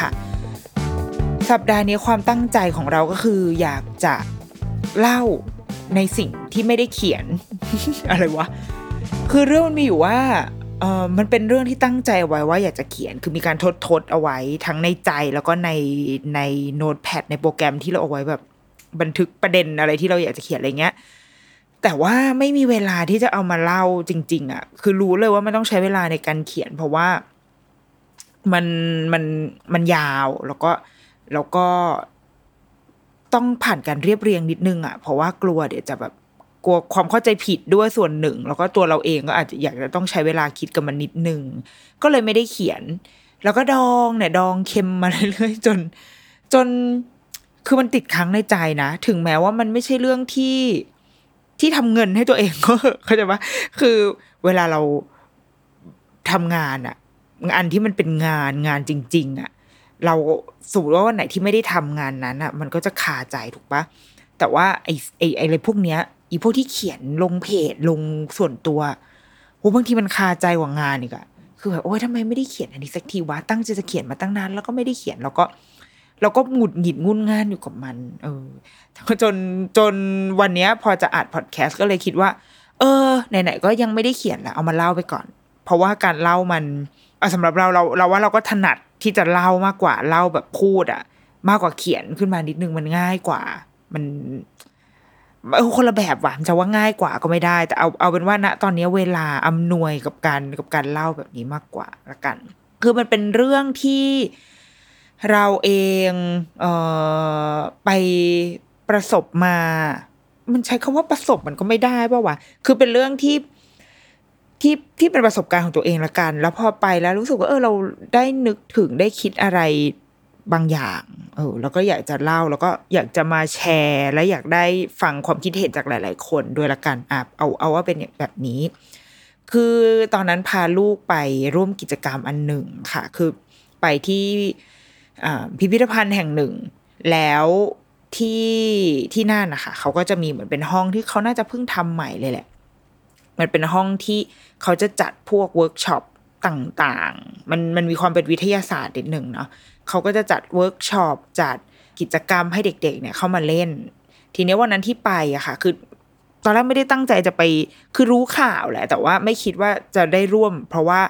ค่ะ สัปดาห์นี้ความตั้งใจของเราก็คืออยากจะเล่าในสิ่งที่ไม่ได้เขียน อะไรวะ คือเรื่องมันมีอยู่ว่าเออมันเป็นเรื่องที่ตั้งใจไว้ว่าอยากจะเขียน คือมีการทดทดเอาไว้ทั้งในใจแล้วก็ในในโน้ตแพดในโปรแกรมที่เราเอาไว้แบบบันทึกประเด็นอะไรที่เราอยากจะเขียนอะไรเงี้ย แต่ว่าไม่มีเวลาที่จะเอามาเล่าจริง ๆอะ คือรู้เลยว่ามันต้องใช้เวลาในการเขียน เพราะว่า มันมันมันยาวแล้วก็แล้วก็ต้องผ่านการเรียบเรียงนิดนึงอะ เพราะว่ากลัวเดี๋ยวจะแบบกลัวความเข้าใจผิดด้วยส่วนหนึ่ง แล้วก็ตัวเราเองก็อาจจะอยากจะต้องใช้เวลาคิดกับมันนิดนึง ก็เลยไม่ได้เขียน แล้วก็ดองเนี่ยดองเค็มมาเรื่อยๆจน จนคือมันติดค้างในใจนะ ถึงแม้ว่ามันไม่ใช่เรื่องที่ที่ทำเงินให้ตัวเองก็เข้าใจปะคือเวลาเราทำงานอะ งานที่มันเป็นงานงานจริง ๆอะเราสมมติว่าวันไหนที่ไม่ได้ทำงานนั้นอะมันก็จะคาใจถูกปะแต่ว่าไอ้ไอ้ไอ้อะไรพวกเนี้ยอีพวกที่เขียนลงเพจลงส่วนตัวโหบางทีมันคาใจกว่างานอีกอะคือแบบโอ้ยทำไมไม่ได้เขียนอันนี้สักทีวะตั้งใจจะเขียนมาตั้งนานแล้วก็ไม่ได้เขียนแล้วก็เราก็หงุดหงิดงุนง่านอยู่กับมัน เออจนจนวันเนี้ย พอจะอัดพอดแคสต์ก็เลยคิดว่า เออไหนๆก็ยังไม่ได้เขียนละเอามาเล่าไปก่อน เพราะว่าการเล่ามัน สำหรับเราเราเราว่าเราก็ถนัดที่จะเล่ามากกว่าเล่าแบบพูดอะมากกว่าเขียนขึ้นมานิดนึงมันง่ายกว่า มันเออคนละแบบว่ะจะว่าง่ายกว่าก็ไม่ได้ แต่เอาเอาเป็นว่าณตอนนี้เวลาอำนวยกับการกับการเล่าแบบนี้มากกว่าละกัน คือมันเป็นเรื่องที่เราเองเออไปประสบมา มันใช้คำว่าประสบมันก็ไม่ได้ป่าวะคือเป็นเรื่องที่ ที่ที่เป็นประสบการณ์ของตัวเองละกัน แล้วพอไปแล้วรู้สึกว่าเออเราได้นึกถึงได้คิดอะไรบางอย่างเออแล้วก็อยากจะเล่าแล้วก็อยากจะมาแชร์ และอยากได้ฟังความคิดเห็นจากหลาย ๆ คนด้วยละกันอะเอาเอาว่าเป็นแบบนี้ คือตอนนั้นพาลูกไปร่วมกิจกรรมอันหนึ่งค่ะ คือไปที่พิพิธภัณฑ์แห่งหนึ่ง แล้วที่ที่นั่นนะคะเขาก็จะมีเหมือนเป็นห้องที่เขาน่าจะเพิ่งทำใหม่เลยแหละ มันเป็นห้องที่เขาจะจัดพวกเวิร์กช็อปต่างๆ มันมันมีความเป็นวิทยาศาสตร์นิดหนึ่งเนาะเขาก็จะจัดเวิร์กช็อปจัดกิจกรรมให้เด็ก ๆ เนี่ยเข้ามาเล่น ทีนี้วันนั้นที่ไปอะค่ะ คือ ตอนแรกไม่ได้ตั้งใจจะไปคือรู้ข่าวแหละ แต่ว่าไม่คิดว่าจะได้ร่วม เพราะว่า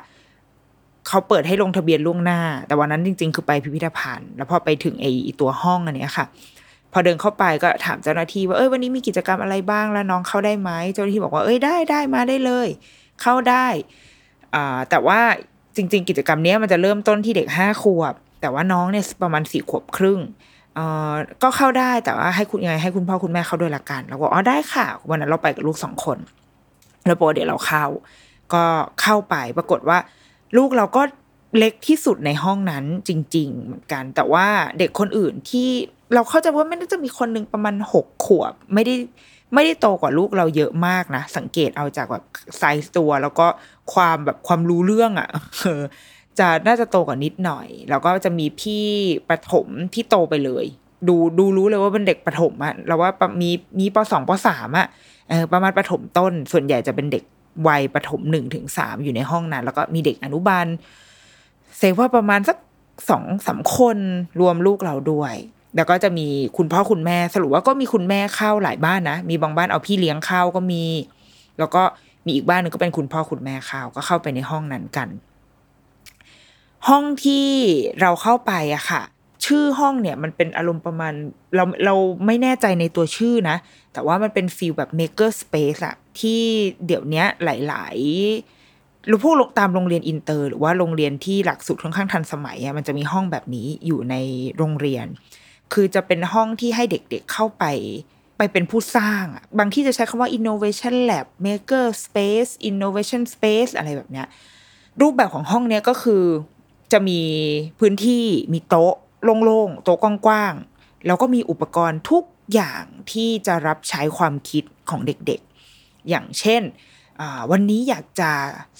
เขาเปิดให้ลงทะเบียนล่วงหน้า แต่วันนั้นจริง ๆ คือไปพิพิธภัณฑ์ แล้วพอไปถึงไอ้ตัวห้องอันนี้ค่ะ อเดินเข้าไปก็ถามเจ้าหน้าที่ว่าเอ้ยวันนี้มีกิจกรรมอะไรบ้างแล้วน้องเข้าได้ไหมเจ้าหน้าที่บอกว่าเอ้ยได้ได้มาได้เลย เข้าได้อ่าแต่ว่าจริง ๆ กิจกรรมนี้มันจะเริ่มต้นที่เด็กห้าขวบ แต่ว่าน้องเนี่ยประมาณสี่ขวบครึ่งเอ่อก็เข้าได้แต่ว่าให้คุณยังไงให้คุณพ่อคุณแม่เข้าด้วยละกันแล้วก็อ๋อได้ค่ะ วันนั้นเราไปกับลูกสองคน แล้วปกเดี๋ยวเราเข้า ก็เข้าไปปรากฏว่า ลูกเราก็ เล็กที่สุดในห้องนั้นจริง ๆ เหมือนกัน แต่ว่าเด็กคนอื่นที่เราเข้าใจว่าไม่น่าจะมีคนหนึ่งประมาณหกขวบ ไม่ได้ไม่ได้โตกว่าลูกเราเยอะมากนะ สังเกตเอาจากแบบไซส์ตัว แล้วก็ความแบบความรู้เรื่องอะ่ะจะน่าจะโตกว่านิดหน่อย แล้วก็จะมีพี่ประถมที่โตไปเลย ดูดูรู้เลยว่าเป็นเด็กประถมอะเราว่ามีมีปสองปสามอะเออประมาณประถมต้น ส่วนใหญ่จะเป็นเด็กวัยประถมหนึ่งถึงสามอยู่ในห้องนั้น แล้วก็มีเด็กอนุบาล เซว่าประมาณสักสองสามคนรวมลูกเราด้วย แล้วก็จะมีคุณพ่อคุณแม่สรุปว่าก็มีคุณแม่เข้าหลายบ้านนะมีบางบ้านเอาพี่เลี้ยงเข้าก็มี แล้วก็มีอีกบ้านหนึ่งก็เป็นคุณพ่อคุณแม่เข้าก็เข้าไปในห้องนั้นกัน ห้องที่เราเข้าไปอะค่ะ ชื่อห้องเนี่ยมันเป็นอารมณ์ประมาณเราเราไม่แน่ใจในตัวชื่อนะ แต่ว่ามันเป็น feel แบบ maker space อะที่เดี๋ยวนี้หลาย ๆ หรือพวกตามโรงเรียนอินเตอร์ หรือว่าโรงเรียนที่หลักสูตรค่อนข้างทันสมัยอะมันจะมีห้องแบบนี้อยู่ในโรงเรียน คือจะเป็นห้องที่ให้เด็กๆเข้าไปไปเป็นผู้สร้างอะบางที่จะใช้คำว่า innovation lab maker space innovation space อะไรแบบเนี้ยรูปแบบของห้องเนี้ยก็คือจะมีพื้นที่มีโต๊ะโล่งๆ โต๊ะกว้างๆ แล้วก็มีอุปกรณ์ทุกอย่างที่จะรับใช้ความคิดของเด็กๆ อย่างเช่น วันนี้อยากจะ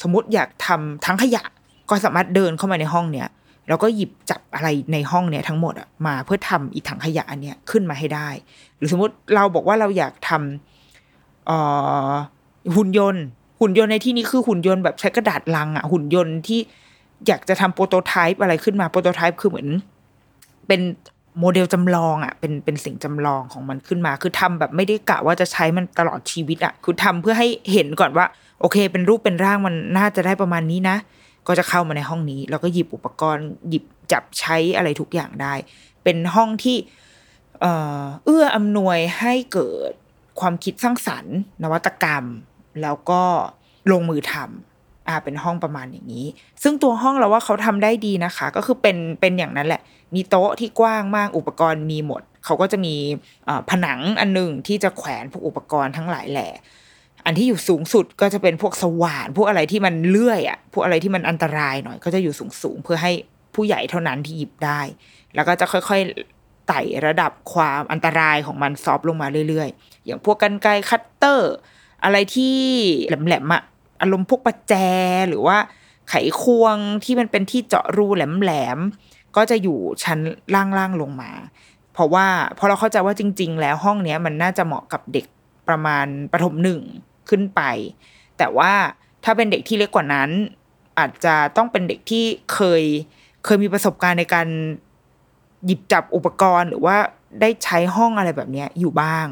สมมติอยากทำทั้งขยะ ก็สามารถเดินเข้ามาในห้องเนี้ยแล้วก็หยิบจับอะไรในห้องเนี้ยทั้งหมดอะมาเพื่อทำอีถังขยะอันเนี้ยขึ้นมาให้ได้ หรือสมมติเราบอกว่าเราอยากทำหุ่นยนต์ หุ่นยนต์ในที่นี้คือหุ่นยนต์แบบใช้กระดาษลังอะหุ่นยนต์ที่อยากจะทำโปรโตไทป์อะไรขึ้นมาโปรโตไทป์คือเหมือน เป็น โมเดลจำลองอะเป็นเป็นสิ่งจำลองของมันขึ้นมา คือทำแบบไม่ได้กะว่าจะใช้มันตลอดชีวิตอะคือทำเพื่อให้เห็นก่อนว่า โอเค เป็นรูปเป็นร่างมันน่าจะได้ประมาณนี้นะ ก็จะเข้ามาในห้องนี้ แล้วก็หยิบอุปกรณ์ หยิบจับใช้อะไรทุกอย่างได้ เป็นห้องที่เอื้ออำนวยให้เกิดความคิดสร้างสรรค์ นวัตกรรม แล้วก็ลงมือทำ อ่าเป็นห้องประมาณอย่างนี้ ซึ่งตัวห้องเราว่าเขาทำได้ดีนะคะ ก็คือเป็นเป็นอย่างนั้นแหละ มีโต๊ะที่กว้างมากอุปกรณ์มีหมด เขาก็จะมีผนังอันหนึ่งที่จะแขวนพวกอุปกรณ์ทั้งหลายแหล่อันที่อยู่สูงสุดก็จะเป็นพวกสว่าน พวกอะไรที่มันเลื่อยอะพวกอะไรที่มันอันตรายหน่อยก็จะอยู่สูงสูงเพื่อให้ผู้ใหญ่เท่านั้นที่หยิบได้ แล้วก็จะค่อยๆไต่ระดับความอันตรายของมันซอฟลงมาเรื่อยๆ อย่างพวกกันไกคัตเตอร์ อะไรที่แหลมๆอะ อารมณ์พวกประแจหรือว่าไขควงที่มันเป็นที่เจาะรูแหลมๆก็จะอยู่ชั้นล่างๆลงมา เพราะว่าพอเราเข้าใจว่าจริง ๆ แล้วห้องเนี้ยมันน่าจะเหมาะกับเด็กประมาณประถมหนึ่งขึ้นไป แต่ว่าถ้าเป็นเด็กที่เล็กกว่านั้น อาจจะต้องเป็นเด็กที่เคยเคยมีประสบการณ์ในการหยิบจับอุปกรณ์หรือว่าได้ใช้ห้องอะไรแบบนี้อยู่บ้าง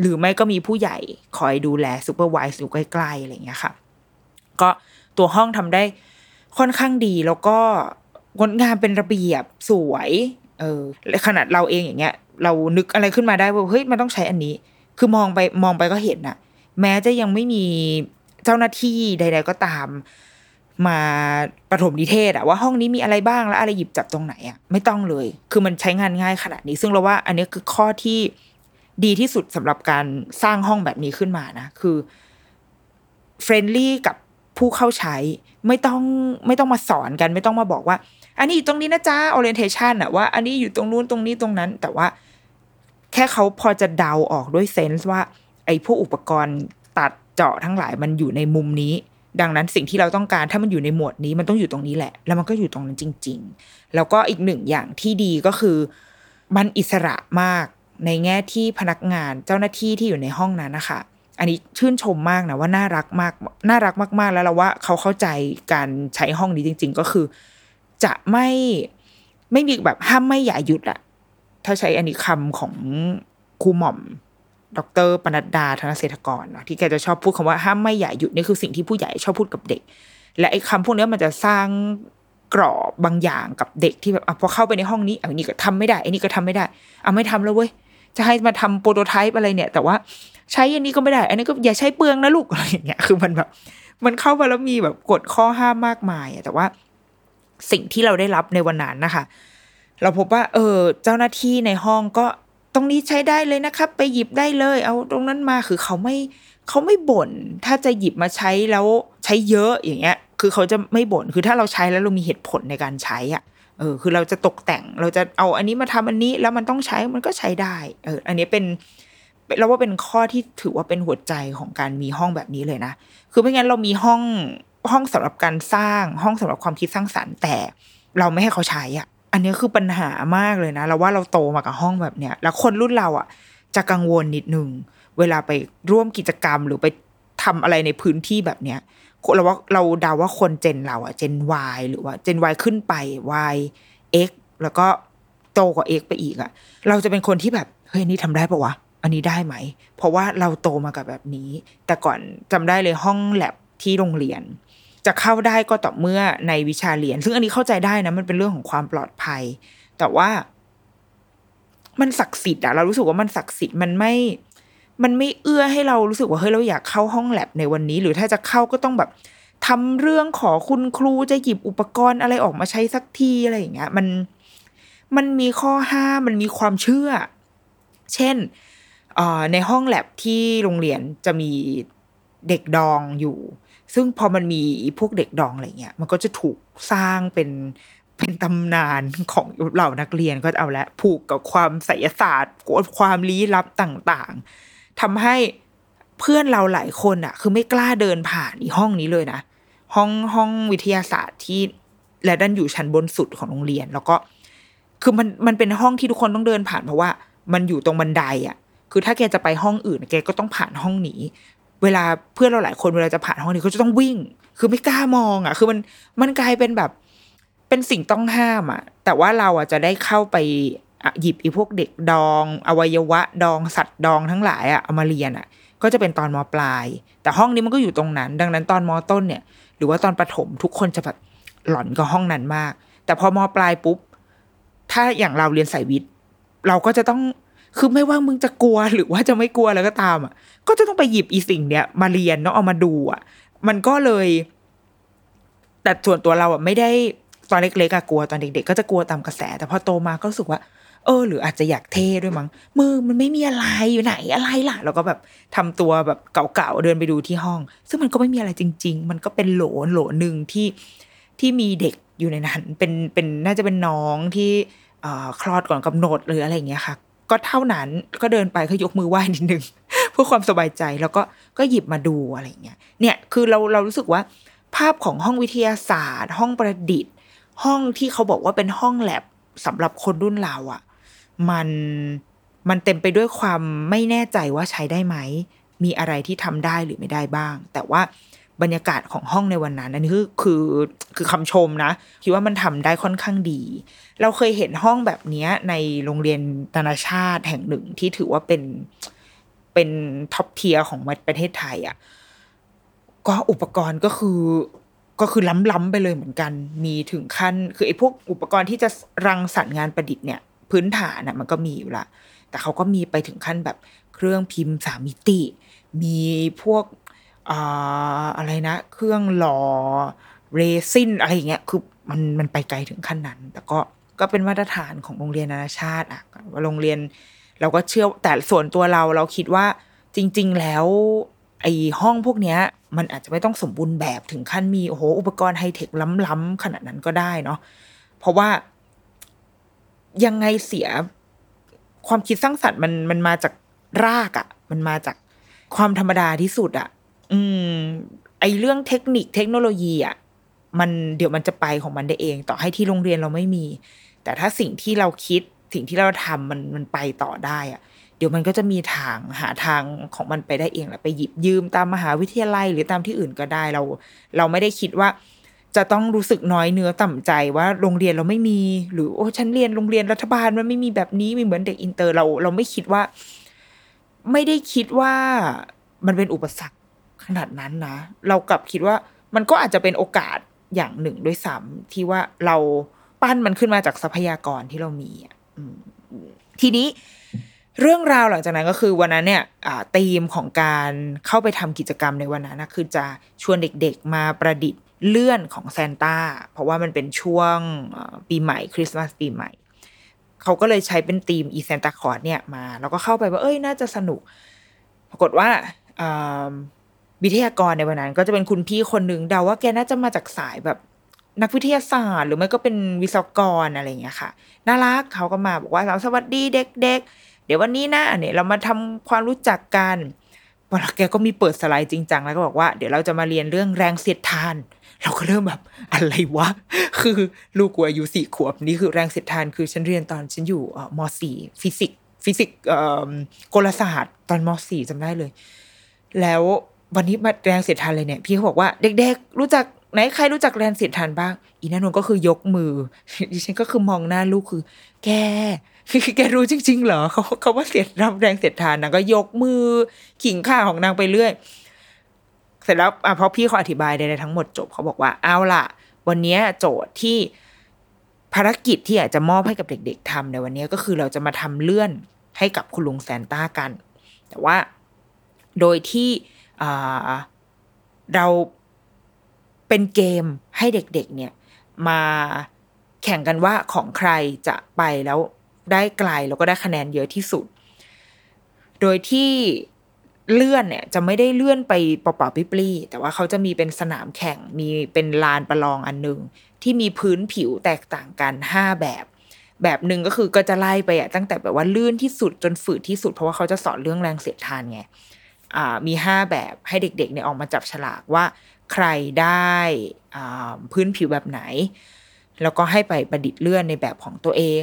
หรือไม่ก็มีผู้ใหญ่คอยดูแลซูเปอร์วิสอยู่ใกล้ๆอะไรอย่างเงี้ยค่ะ ก็ตัวห้องทำได้ค่อนข้างดีแล้วก็งดงามเป็นระเบียบสวย เออขนาดเราเองอย่างเงี้ย เรานึกอะไรขึ้นมาได้ว่าเฮ้ยมันต้องใช้อันนี้ คือมองไปมองไปก็เห็นอะแม้จะยังไม่มีเจ้าหน้าที่ใด ๆ ก็ตาม มาประถมนิเทศอะว่าห้องนี้มีอะไรบ้างแล้วอะไรหยิบจับตรงไหนอะไม่ต้องเลย คือมันใช้งานง่ายขนาดนี้ ซึ่งเราว่า อันนี้คือข้อที่ดีที่สุดสำหรับการสร้างห้องแบบนี้ขึ้นมานะ คือเฟรนลี่กับ ผู้เข้าใช้ไม่ต้องไม่ต้องมาสอนกัน ไม่ต้องมาบอกว่า อันนี้อยู่ตรงนี้นะจ๊ะ orientation อะว่าอันนี้อยู่ตรงนู้นตรงนี้ตรงนั้น แต่ว่าแค่เขาพอจะเดาออกด้วยเซนส์ว่า ไอ้พวกอุปกรณ์ตัดเจาะทั้งหลายมันอยู่ในมุมนี้ ดังนั้นสิ่งที่เราต้องการถ้ามันอยู่ในหมวดนี้มันต้องอยู่ตรงนี้แหละ แล้วมันก็อยู่ตรงนั้นจริง ๆ แล้วก็อีกหนึ่งอย่างที่ดีก็คือ มันอิสระมากในแง่ที่พนักงานเจ้าหน้าที่ที่อยู่ในห้องนั้นนะคะ อันนี้ชื่นชมมากนะว่าน่ารักมากน่ารักมาก ๆ แล้วเราว่าเขาเข้าใจการใช้ห้องนี้จริง ๆ ก็คือ จะไม่ไม่มีแบบห้ามไม่อย่าหยุดอะถ้าใช้อันนี้คำของครูหม่อม ดรปนัดดาธนเศรษฐกรเนาะที่แกจะชอบพูดคำว่าห้ามไม่อย่าหยุดนี่คือสิ่งที่ผู้ใหญ่ชอบพูดกับเด็ก และไอ้คำพวกนี้มันจะสร้างกรอบบางอย่างกับเด็กที่แบบอพอเข้าไปในห้องนี้อันนี้ก็ทำไม่ได้อันนี้ก็ทำไม่ได้เอาไม่ทำแล้วเว้ยจะให้มาทำโปรโตไทป์อะไรเนี่ย แต่ว่า ใช้อันนี้ก็ไม่ได้ อันนี้ก็อย่าใช้เปลืองนะลูกอะไรอย่างเงี้ยคือมันแบบ มันเข้ามาแล้วมีแบบกฎข้อห้ามมากมายแต่ว่าสิ่งที่เราได้รับในวันนั้นนะคะ เราพบว่า เออ เจ้าหน้าที่ในห้องก็ตรงนี้ใช้ได้เลยนะครับ ไปหยิบได้เลย เอาตรงนั้นมาคือเขาไม่เขาไม่บ่น ถ้าจะหยิบมาใช้แล้วใช้เยอะอย่างเงี้ย คือเขาจะไม่บ่นคือถ้าเราใช้แล้วเรามีเหตุผลในการใช้อะเออคือเราจะตกแต่งเราจะเอาอันนี้มาทำอันนี้แล้วมันต้องใช้มันก็ใช้ได้เอออันนี้เป็น เราว่าเป็นข้อที่ถือว่าเป็นหัวใจของการมีห้องแบบนี้เลยนะ คือไม่งั้นเรามีห้องห้องสำหรับการสร้างห้องสำหรับความคิดสร้างสรรค์แต่ เราไม่ให้เขาใช้อะอันนี้คือปัญหามากเลยนะ เราว่าเราโตมากับห้องแบบเนี้ย แล้วคนรุ่นเราอะ จะกังวลนิดนึงเวลาไปร่วมกิจกรรมหรือไปทำอะไรในพื้นที่แบบเนี้ยเราว่าเราเดาว่าคนเจนเราอะเจน Y หรือว่าเจน Y ขึ้นไป Y X แล้วก็โตกว่า X ไปอีกอะ เราจะเป็นคนที่แบบเฮ้ยนี่ทำได้ปะวะ อันนี้ได้ไหม เพราะว่าเราโตมากับแบบนี้ แต่ก่อนจำได้เลยห้องแลบที่โรงเรียน จะเข้าได้ก็ต่อเมื่อในวิชาเรียน ซึ่งอันนี้เข้าใจได้นะ มันเป็นเรื่องของความปลอดภัย แต่ว่า มันศักดิ์สิทธิ์อะเรารู้สึกว่ามันศักดิ์สิทธิ์มันไม่ มันไม่เอื้อให้เรารู้สึกว่าเฮ้ยเราอยากเข้าห้องแลบในวันนี้ หรือถ้าจะเข้าก็ต้องแบบทำเรื่องขอคุณครูจะหยิบอุปกรณ์อะไรออกมาใช้สักทีอะไรอย่างเงี้ย มันมันมีข้อห้ามมันมีความเชื่อ เช่น ในห้องแลบที่โรงเรียนจะมีเด็กดองอยู่ ซึ่งพอมันมีพวกเด็กดองอะไรเงี้ย มันก็จะถูกสร้างเป็นเป็นตำนานของเหล่านักเรียนก็เอาละผูกกับความไสยศาสตร์ความลี้ลับต่างๆทำให้เพื่อนเราหลายคนอะคือไม่กล้าเดินผ่านอีห้องนี้เลยนะห้องห้องวิทยาศาสตร์ที่และดันอยู่ชั้นบนสุดของโรงเรียน แล้วก็ คือมันมันเป็นห้องที่ทุกคนต้องเดินผ่านเพราะว่า มันอยู่ตรงบันไดอะ คือถ้าแกจะไปห้องอื่นแกก็ต้องผ่านห้องนี้ เวลาเพื่อนเราหลายคนเวลาจะผ่านห้องนี้เขาจะต้องวิ่ง คือไม่กล้ามองอะ คือมันมันกลายเป็นแบบเป็นสิ่งต้องห้ามอะ แต่ว่าเราอะจะได้เข้าไปหยิบอีพวกเด็กดอง อวัยวะดองสัตว์ดองทั้งหลายอะเอามาเรียนอะ ก็จะเป็นตอนมปลาย แต่ห้องนี้มันก็อยู่ตรงนั้น ดังนั้นตอนมต้นเนี่ย หรือว่าตอนประถมทุกคนจะแบบหลอนกับห้องนั้นมาก แต่พอมปลายปุ๊บถ้าอย่างเราเรียนสายวิทย์ เราก็จะต้อง คือไม่ว่ามึงจะกลัวหรือว่าจะไม่กลัวแล้วก็ตามอะ ก็จะต้องไปหยิบอีสิ่งเนี้ยมาเรียนเนาะเอามาดูอะ มันก็เลย แต่ส่วนตัวเราอะไม่ได้ตอนเล็กๆอะกลัวตอนเด็กๆก็จะกลัวตามกระแส แต่พอโตมาก็รู้สึกว่า เออ หรืออาจจะอยากเท่ด้วยมั้งมือมันไม่มีอะไรอยู่ไหนอะไรล่ะ แล้วก็แบบทำตัวแบบเก่าๆเดินไปดูที่ห้อง ซึ่งมันก็ไม่มีอะไรจริง ๆ มันก็เป็นโหลโหลหนึ่งที่ที่มีเด็กอยู่ในนั้นเป็นเป็นน่าจะเป็นน้องที่คลอดก่อนกำหนดหรืออะไรอย่างเงี้ยค่ะ ก็เท่านั้นก็เดินไปเขายกมือไหว้นิดนึงเพื่อความสบายใจแล้วก็ก็หยิบมาดูอะไรเงี้ยเนี่ยคือเราเรารู้สึกว่า ภาพของห้องวิทยาศาสตร์ ห้องประดิษฐ์ ห้องที่เขาบอกว่าเป็นห้องแลบสำหรับคนรุ่นเราอะ่ะ มันมันเต็มไปด้วยความไม่แน่ใจว่าใช้ได้ไหม มีอะไรที่ทำได้หรือไม่ได้บ้าง แต่ว่า บรรยากาศของห้องในวันนั้น อันนี้คือคือคือคำชมนะ คิดว่ามันทำได้ค่อนข้างดี เราเคยเห็นห้องแบบนี้ในโรงเรียนนานาชาติแห่งหนึ่งที่ถือว่าเป็นเป็น top tier ของประเทศไทยอะ่ะก็อุปกรณ์ก็คือก็คือล้ำๆไปเลยเหมือนกัน มีถึงขั้น คือไอ้พวกอุปกรณ์ที่จะรังสรรค์งานประดิษฐ์เนี่ย พื้นฐานน่ะมันก็มีอยู่ละ แต่เขาก็มีไปถึงขั้นแบบเครื่องพิมพ์สามมิติ มีพวก อะไรนะ เครื่องหล่อเรซินอะไรอย่างเงี้ยคือมันมันไปไกลถึงขั้นนั้น แต่ก็ก็เป็นมาตรฐานของโรงเรียนนานาชาติอะว่าโรงเรียนเราก็เชื่อแต่ส่วนตัวเราเราคิดว่าจริง ๆ แล้วไอ้ห้องพวกเนี้ย มันอาจจะไม่ต้องสมบูรณ์แบบถึงขั้นมีโอ้โหอุปกรณ์ไฮเทคล้ำๆขนาดนั้นก็ได้เนาะเพราะว่ายังไงเสียความคิดสร้างสรรค์มันมันมาจากรากอะ่ะ มันมาจากความธรรมดาที่สุดอะ่ะ อืม ไอเรื่องเทคนิคเทคโนโลยีอะมันเดี๋ยวมันจะไปของมันได้เอง ต่อให้ที่โรงเรียนเราไม่มี แต่ถ้าสิ่งที่เราคิดสิ่งที่เราทำมันมันไปต่อได้อะเดี๋ยวมันก็จะมีทางหาทางของมันไปได้เองแหละไปหยิบยืมตามมหาวิทยาลัยหรือตามที่อื่นก็ได้เรา เราไม่ได้คิดว่า จะต้องรู้สึกน้อยเนื้อต่ำใจว่าโรงเรียนเราไม่มี หรือโอ้ฉันเรียนโรงเรียนรัฐบาลมันไม่มีแบบนี้ม่เหมือนเด็กอินเตอร์เรา เราไม่คิดว่า ไม่ได้คิดว่ามันเป็นอุปสรรค ขนาดนั้นนะ เรากลับคิดว่ามันก็อาจจะเป็นโอกาสอย่างหนึ่งด้วยซ้ำที่ว่าเราปั้นมันขึ้นมาจากทรัพยากรที่เรามีอะทีนี้เรื่องราวหลังจากนั้นก็คือวันนั้นเนี่ยธีมของการเข้าไปทำกิจกรรมในวันนั้นนะคือจะชวนเด็กๆมาประดิษฐ์เลื่อนของแซนต้าเพราะว่ามันเป็นช่วงปีใหม่คริสต์มาสปีใหม่ เขาก็เลยใช้เป็นธีมอีแซนตาคอร์ดเนี่ยมา แล้วก็เข้าไปว่าเอ้ยน่าจะสนุก ปรากฏว่า วิทยากรในวันนั้น ก็จะเป็นคุณพี่คนหนึ่งเดาว่าแกน่าจะมาจากสายแบบนักวิทยาศาสตร์ หรือไม่ก็เป็นวิศวกรอะไรอย่างเงี้ยค่ะน่ารักเขาก็มาบอกว่าสวัสดีเด็กๆเดี๋ยววันนี้นะเนี่ยเรามาทำความรู้จักกันพอแกก็มีเปิดสไลด์จริงจังแล้วก็บอกว่าเดี๋ยวเราจะมาเรียนเรื่องแรงเสียดทาน เราก็เริ่มแบบอะไรวะ คือลูกกูอายุสี่ขวบนี่คือแรงเสียดทานคือฉันเรียนตอนฉันอยู่มสี่ฟิสิกส์ฟิสิกส์เอ่อกลศาสตร์ตอนมสี่จำได้เลย แล้ว วันนี้มาแรงเสียดทานเลยเนี่ย พี่เขาบอกว่าเด็กๆ รู้จักไหนใครรู้จักแรงเสียดทานบ้าง อีนันนนก็คือยกมือ ดิฉันก็คือมองหน้าลูกคือ แกคือแกรู้จริง ๆ เหรอเขาเขาว่าเสียดรับแรงเสียดทานนางก็ยกมือ ขิงข่าของนางไปเรื่อย เสร็จแล้วอะพอพี่เขาอธิบายใดๆทั้งหมดจบเขาบอกว่าเอาล่ะ วันนี้โจทย์ที่ภารกิจที่อยากจะมอบให้กับเด็ก ๆทำในวันนี้ก็คือเราจะมาทำเลื่อนให้กับคุณลุงแซนต้ากัน แต่ว่าโดยที่ เราเป็นเกมให้เด็กๆเนี่ยมาแข่งกันว่าของใครจะไปแล้วได้ไกลแล้วก็ได้คะแนนเยอะที่สุด โดยที่เลื่อนเนี่ยจะไม่ได้เลื่อนไปเปล่าๆปลี่แต่ว่าเขาจะมีเป็นสนามแข่งมีเป็นลานประลองอันหนึ่งที่มีพื้นผิวแตกต่างกันห้าแบบ แบบหนึ่งก็คือก็จะไล่ไปอะตั้งแต่แบบว่าลื่นที่สุดจนฝืดที่สุด เพราะว่าเขาจะสอนเรื่องแรงเสียดทานไง มีห้าแบบให้เด็กๆเนี่ยออกมาจับฉลากว่าใครได้พื้นผิวแบบไหน แล้วก็ให้ไปประดิษฐ์เลื่อนในแบบของตัวเอง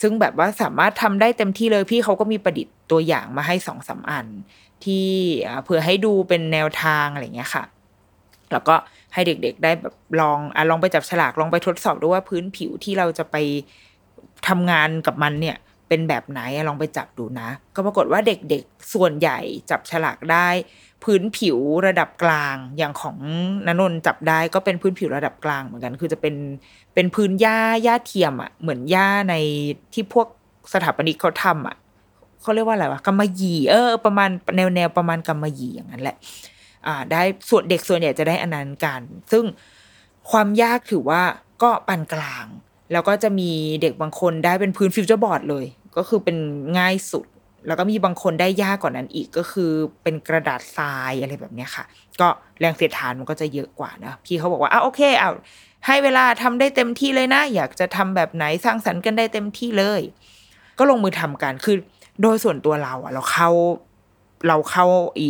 ซึ่งแบบว่าสามารถทำได้เต็มที่เลยพี่เขาก็มีประดิษฐ์ตัวอย่างมาให้สองสามอัน ที่เผื่อให้ดูเป็นแนวทางอะไรเงี้ยค่ะ แล้วก็ให้เด็กๆได้แบบลองอลองไปจับฉลากลองไปทดสอบดูว่าพื้นผิวที่เราจะไปทำงานกับมันเนี่ย เป็นแบบไหนลองไปจับดูนะ ก็ปรากฏว่าเด็กๆส่วนใหญ่จับฉลากได้ พื้นผิวระดับกลางอย่างของนนนท์จับได้ก็เป็นพื้นผิวระดับกลางเหมือนกัน คือจะเป็นเป็นพื้นหญ้าหญ้าเทียมอะเหมือนหญ้าในที่พวกสถาปนิกเขาทำอะเขาเรียกว่าอะไรวะกำมะหยี่เออ ประมาณแนวแนวประมาณกำมะหยี่อย่างนั้นแหละ อ่า ได้ส่วนเด็กส่วนใหญ่จะได้อนันนั้นกัน ซึ่งความยากถือว่าก็ปานกลาง แล้วก็จะมีเด็กบางคนได้เป็นพื้นฟิวเจอร์บอร์ดเลย ก็คือเป็นง่ายสุด แล้วก็มีบางคนได้ยากกว่านั้นอีกก็คือเป็นกระดาษทรายอะไรแบบนี้ค่ะ ก็แรงเสียดทานมันก็จะเยอะกว่านะพี่เขาบอกว่าอ้าโอเคเอาให้เวลาทำได้เต็มที่เลยนะ อยากจะทำแบบไหนสร้างสรรค์กันได้เต็มที่เลย ก็ลงมือทำกันคือโดยส่วนตัวเราอะเราเข้าเราเข้าอี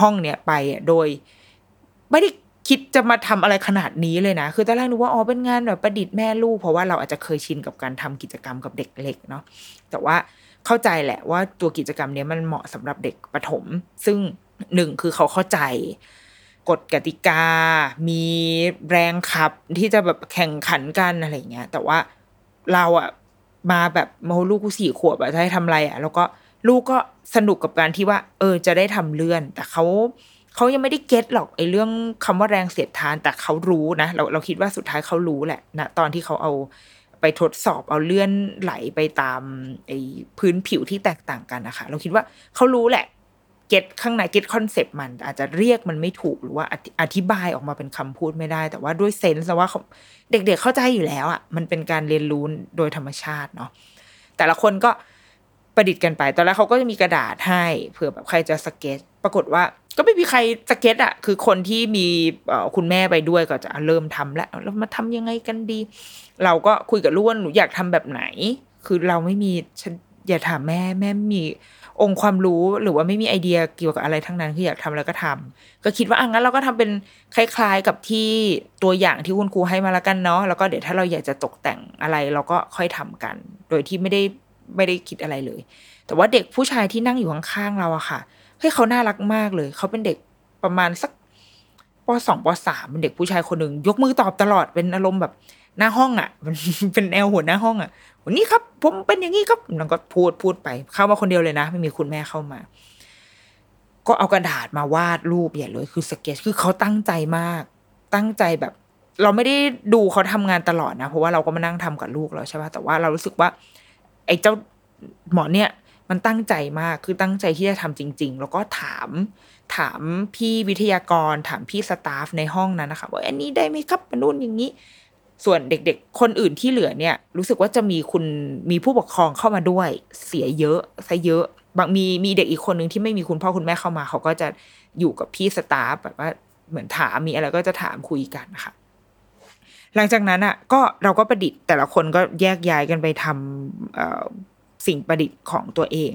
ห้องเนี้ยไปอะโดย ไม่ได้ คิดจะมาทำอะไรขนาดนี้เลยนะ คือตอนแรกนึกว่าอ๋อเป็นงานแบบประดิษฐ์แม่ลูก เพราะว่าเราอาจจะเคยชินกับการทำกิจกรรมกับเด็กเล็กเนาะ แต่ว่าเข้าใจแหละว่าตัวกิจกรรมเนี้ยมันเหมาะสำหรับเด็กประถม ซึ่งหนึ่งคือเขาเข้าใจกฎกติกา มีแรงขับที่จะแบบแข่งขันกันอะไรเงี้ย แต่ว่าเราอะมาแบบโหลูกกูสี่ขวบอะจะให้ทำอะไรอะแล้วก็ลูกก็สนุกกับการที่ว่า เออจะได้ทำเลื่อน แต่เขา เขายังไม่ได้ get หรอกไอ้เรื่องคำว่าแรงเสียดทานแต่เขารู้นะเราเราคิดว่าสุดท้ายเขารู้แหละนะตอนที่เขาเอาไปทดสอบเอาเลื่อนไหลไปตามไอ้พื้นผิวที่แตกต่างกันนะคะเราคิดว่าเขารู้แหละ get ข้างใน get concept มัน อาจจะเรียกมันไม่ถูกหรือว่าอธิบายออกมาเป็นคำพูดไม่ได้ แต่ว่าด้วย sense ว่าเขาเด็กๆเข้าใจอยู่แล้วอะมันเป็นการเรียนรู้โดยธรรมชาติเนาะแต่ละคนก็ประดิษฐ์กันไป ตอนแรกเขาก็จะมีกระดาษให้เผื่อแบบใครจะสเก็ต ปรากฏว่าก็ไม่มีใครสเก็ตอะคือคนที่มีคุณแม่ไปด้วยก็จะเริ่มทำแล้วแล้วมาทำยังไงกันดี เราก็คุยกับลูกว่าหนูอยากทำแบบไหน คือเราไม่มีฉันอย่าถามแม่แม่มีองค์ความรู้หรือว่าไม่มีไอเดียเกี่ยวกับอะไรทั้งนั้นคืออยากทำอะไรก็ทำก็คิดว่าอะงั้นเราก็ทำเป็นคล้าย ๆกับที่ตัวอย่างที่คุณครูให้มาและกันเนาะแล้วก็เดี๋ยวถ้าเราอยากจะตกแต่งอะไรเราก็ค่อยทำกัน โดยที่ไม่ได้ไม่ได้คิดอะไรเลย แต่ว่าเด็กผู้ชายที่นั่งอยู่ข้างๆเราอะค่ะเฮ้ยเขาน่ารักมากเลย เขาเป็นเด็กประมาณสักปสองปสามเป็นเด็กผู้ชายคนหนึ่งยกมือตอบตลอดเป็นอารมณ์แบบหน้าห้องอะเป็นแนวหัวหน้าห้องอะวันนี้ครับ ผมเป็นอย่างนี้ครับแล้วก็พูดพูดไป เข้ามาคนเดียวเลยนะ ไม่มีคุณแม่เข้ามา ก็เอากระดาษมาวาดรูปใหญ่เลย คือสเก็ตคือเขาตั้งใจมาก ตั้งใจแบบ เราไม่ได้ดูเขาทำงานตลอดนะ เพราะว่าเราก็มานั่งทำกับลูกเราใช่ป่ะแต่ว่าเรารู้สึกว่า ไอ้เจ้าหมอเนี่ย มันตั้งใจมากคือตั้งใจที่จะทำจริง ๆ แล้วก็ถามถามพี่วิทยากร ถามพี่สตาฟในห้องนั้นนะคะว่าอันนี้ได้ไหมครับมันนู่นอย่างนี้ ส่วนเด็กๆ คนอื่นที่เหลือเนี่ย รู้สึกว่าจะมีคุณมีผู้ปกครองเข้ามาด้วย เสียเยอะซะเยอะ บางมีมีเด็กอีกคนหนึ่งที่ไม่มีคุณพ่อคุณแม่เข้ามา เขาก็จะอยู่กับพี่สตาฟแบบว่าเหมือนถามมีอะไรก็จะถามคุยกันนะคะหลังจากนั้นอะก็เราก็ประดิษฐ์แต่ละคนก็แยกย้ายกันไปทำ สิ่งประดิษฐ์ของตัวเอง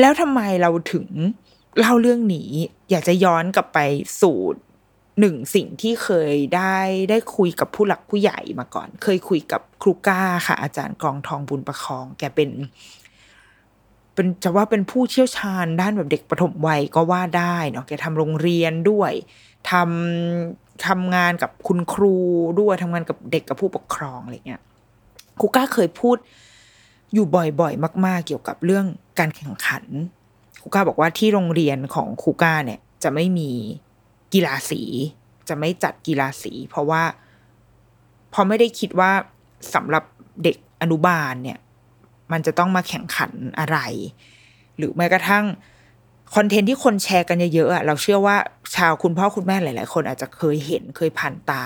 แล้วทำไมเราถึงเล่าเรื่องนี้ อยากจะย้อนกลับไปสู่หนึ่งสิ่งที่เคยได้ได้คุยกับผู้หลักผู้ใหญ่มาก่อน เคยคุยกับครูก้าค่ะ อาจารย์กองทองบุญประคอง แกเป็น เป็นจะว่าเป็นผู้เชี่ยวชาญด้านแบบเด็กปฐมวัยก็ว่าได้เนาะแกทำโรงเรียนด้วยทำทำงานกับคุณครูด้วยทำงานกับเด็กกับผู้ปกครองอะไรเงี้ยครูก้าเคยพูดอยู่บ่อยๆ มาก ๆ เกี่ยวกับเรื่อง การแข่งขันครูก้าบอกว่าที่โรงเรียนของครูก้าเนี่ย จะไม่มีกีฬาสี จะไม่จัดกีฬาสี เพราะว่าพอไม่ได้คิดว่าสำหรับเด็กอนุบาลเนี่ย มันจะต้องมาแข่งขันอะไร หรือแม้กระทั่งคอนเทนต์ที่คนแชร์กันเยอะๆอะเราเชื่อว่าชาวคุณพ่อคุณแม่หลาย ๆ คนอาจจะเคยเห็นเคยผ่านตา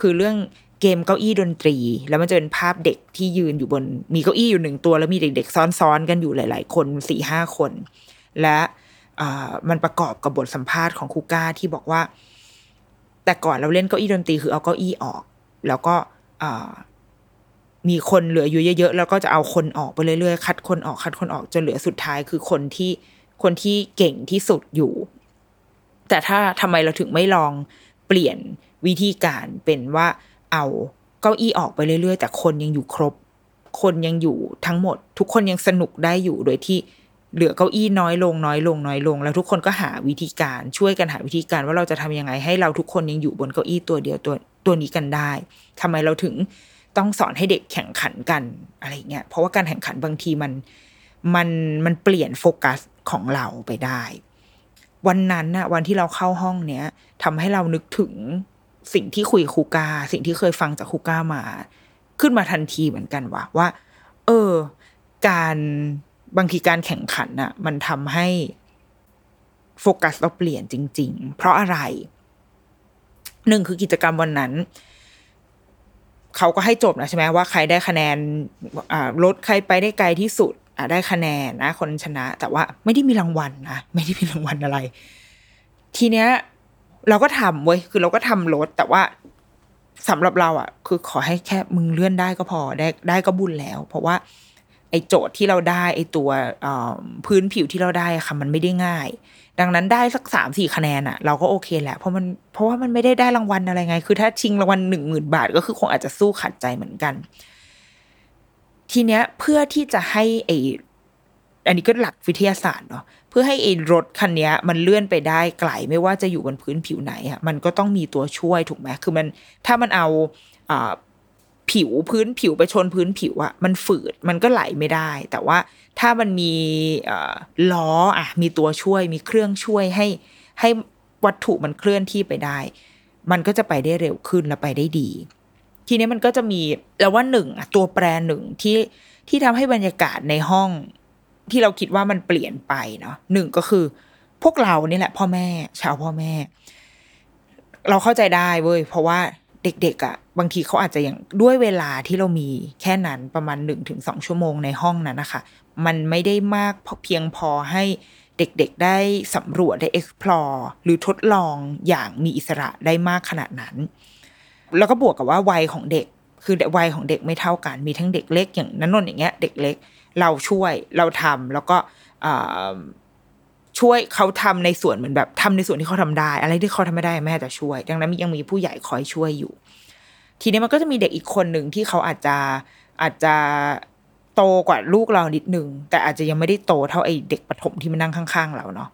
คือเรื่อง เกมเก้าอี้ดนตรี แล้วมันจะเป็นภาพเด็กที่ยืนอยู่บน มีเก้าอี้อยู่หนึ่งตัว แล้วมีเด็ก ๆ ซ้อนๆกันอยู่หลาย ๆ คนสี่ห้าคน และมันประกอบกับบทสัมภาษณ์ของครูก้าที่บอกว่า แต่ก่อนเราเล่นเก้าอี้ดนตรีคือเอาเก้าอี้ออก แล้วก็มีคนเหลืออยู่เยอะๆแล้วก็จะเอาคนออกไปเรื่อยๆคัดคนออกคัดคนออกจนเหลือสุดท้ายคือคนที่คนที่เก่งที่สุดอยู่ แต่ถ้าทำไมเราถึงไม่ลองเปลี่ยนวิธีการเป็นว่า เอาเก้าอี้ออกไปเรื่อยๆ แต่คนยังอยู่ครบ คนยังอยู่ทั้งหมด ทุกคนยังสนุกได้อยู่โดยที่เหลือเก้าอี้น้อยลงน้อยลงน้อยลง แล้วทุกคนก็หาวิธีการช่วยกันหาวิธีการว่าเราจะทำยังไงให้เราทุกคนยังอยู่บนเก้าอี้ตัวเดียวตัวตัวนี้กันได้ทำไมเราถึงต้องสอนให้เด็กแข่งขันกันอะไรเงี้ยเพราะว่าการแข่งขันบางทีมันมันมันเปลี่ยนโฟกัสของเราไปได้ วันนั้นน่ะวันที่เราเข้าห้องเนี้ยทำให้เรานึกถึง สิ่งที่คุยคูกาสิ่งที่เคยฟังจากคูกามา ขึ้นมาทันทีเหมือนกันว่าว่า เออ การบางทีการแข่งขันน่ะ มันทำให้โฟกัสเราเปลี่ยนจริง ๆ เพราะอะไรหนึ่งคือกิจกรรมวันนั้น เขาก็ให้จบนะใช่ไหมว่าใครได้คะแนนรถใครไปได้ไกลที่สุดได้คะแนนนะ คนชนะ แต่ว่าไม่ได้มีรางวัลนะไม่ได้มีรางวัลอะไร ทีเนี้ย เราก็ทำเว้ยคือเราก็ทำรถแต่ว่าสำหรับเราอะ คือขอให้แค่มึงเลื่อนได้ก็พอได้ได้ก็บุญแล้ว เพราะว่า ไอ้โจทย์ที่เราได้ไอ้ตัวพื้นผิวที่เราได้ค่ะมันไม่ได้ง่าย ดังนั้นได้สักสามสี่คะแนนอะ เราก็โอเคแหละเพราะมันเพราะว่ามันไม่ได้ได้รางวัลอะไรไง คือถ้าชิงรางวัลหนึ่งหมื่นบาท ก็คือคงอาจจะสู้ขัดใจเหมือนกัน ทีเนี้ยเพื่อที่จะให้ไอ้อันนี้ก็หลักวิทยาศาสตร์เนาะ เพื่อให้ไอ้รถคันนี้มันเลื่อนไปได้ไกลไม่ว่าจะอยู่บนพื้นผิวไหนอะมันก็ต้องมีตัวช่วยถูกไหมคือมันถ้ามันเอาอ่าผิวพื้นผิวไปชนพื้นผิวอะมันฝืดมันก็ไหลไม่ได้ แต่ว่าถ้ามันมีล้ออะมีตัวช่วยมีเครื่องช่วยให้ให้วัตถุมันเคลื่อนที่ไปได้ มันก็จะไปได้เร็วขึ้นและไปได้ดี ทีนี้มันก็จะมีแล้วว่าหนึ่งตัวแปรหนึ่งที่ที่ทำให้บรรยากาศในห้อง ที่เราคิดว่ามันเปลี่ยนไปเนาะหนึ่งก็คือ พวกเรานี่แหละ พ่อแม่ ชาวพ่อแม่ เราเข้าใจได้เว้ยเพราะว่าเด็กๆอะ่ะ บางทีเขาอาจจะอย่างด้วยเวลาที่เรามีแค่นั้นประมาณหนึ่งถึงสองชั่วโมงในห้องนั้นนะคะ มันไม่ได้มากเพียงพอให้เด็กๆได้สำรวจได้ explore หรือทดลองอย่างมีอิสระได้มากขนาดนั้น แล้วก็บวกกับว่าวัยของเด็ก คือวัยของเด็กไม่เท่ากัน มีทั้งเด็กเล็กอย่างนันนนอย่างเงี้ย เด็กเล็ก เราช่วยเราทำแล้วก็ช่วยเขาทำในส่วนเหมือนแบบทำในส่วนที่เขาทำได้ อะไรที่เขาทำไม่ได้แม่จะช่วย ดังนั้นยังมีผู้ใหญ่คอยช่วยอยู่ ทีนี้มันก็จะมีเด็กอีกคนหนึ่งที่เขาอาจจะอาจจะโตกว่าลูกเรานิดนึงแต่อาจจะยังไม่ได้โตเท่าไอเด็กปฐมที่มานั่งข้าง ๆ เราเนาะ